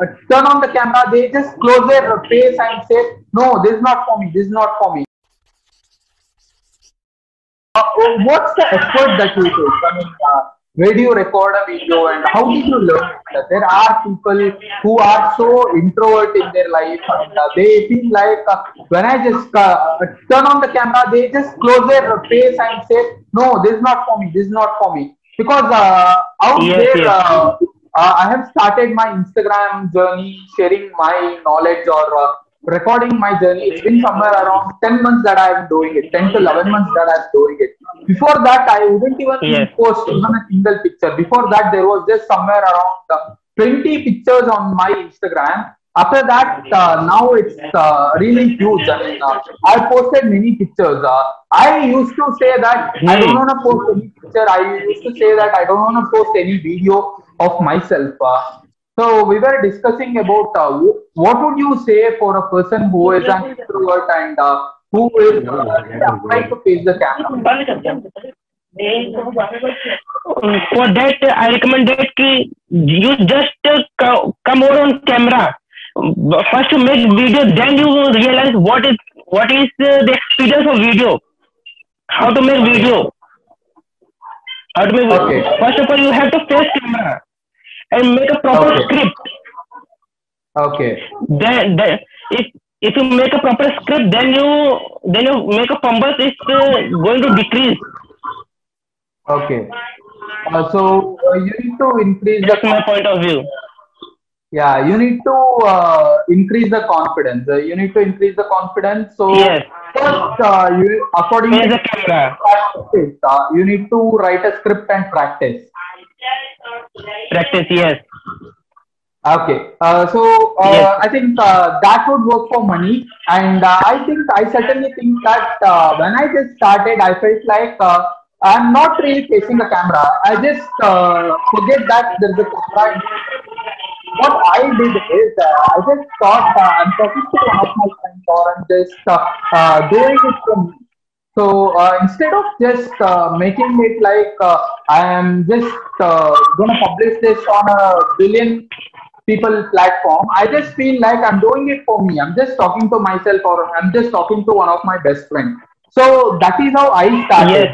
uh, turn on the camera, they just close their face and say, "No, this is not for me. This is not for me." Uh, what's the effort that you take? I mean, uh, where do you record a video and how did you learn it? There are people who are so introvert in their life and uh, they feel like uh, when I just uh, turn on the camera, they just close their face and say, "No, this is not for me. This is not for me." Because uh, out Yes, there, yes. Uh, I have started my Instagram journey, sharing my knowledge or uh, recording my journey. It's been somewhere around 10 months that I am doing it, 10 to 11 months that I am doing it. Before that, I wouldn't even Yes. post even a single picture. Before that, there was just somewhere around uh, 20 pictures on my Instagram. After that, uh, now it's uh, really huge. I mean, uh, I posted many pictures. Uh, I used to say that I don't Hmm. want to post any picture. I used to say that I don't want to post any video of myself. Uh, so we were discussing about uh, what would you say for a person who is an introvert and uh, who is uh, afraid to face the camera. For that, I recommend that you just uh, come over on camera. First you make video, then you realize what is what is uh, the experience of video. How to make video. Okay. First of all, you have to face camera and make a proper Okay. script. Okay. Then, then if if you make a proper script, then you then you make a fumbles is uh, going to decrease. Okay. Uh, so uh, you need to increase the That's my point of view. yeah you need to uh, increase the confidence. Uh, you need to increase the confidence. So Yes. First, uh, you according to the practice, uh, you need to write a script and practice. Practice, yes. Okay. Uh, so uh, Yes. I think uh, that would work for money, and uh, I think I certainly think that uh, when I just started, I felt like uh, I'm not really facing the camera. I just uh, forget that there's a camera. What I did is uh, I just thought uh, I'm talking to one of my or I'm just uh, doing it from me. So uh, instead of just uh, making it like uh, I am just uh, gonna publish this on a billion people platform, I just feel like I'm doing it for me. I'm just talking to myself or I'm just talking to one of my best friends. So that is how I started. Yes,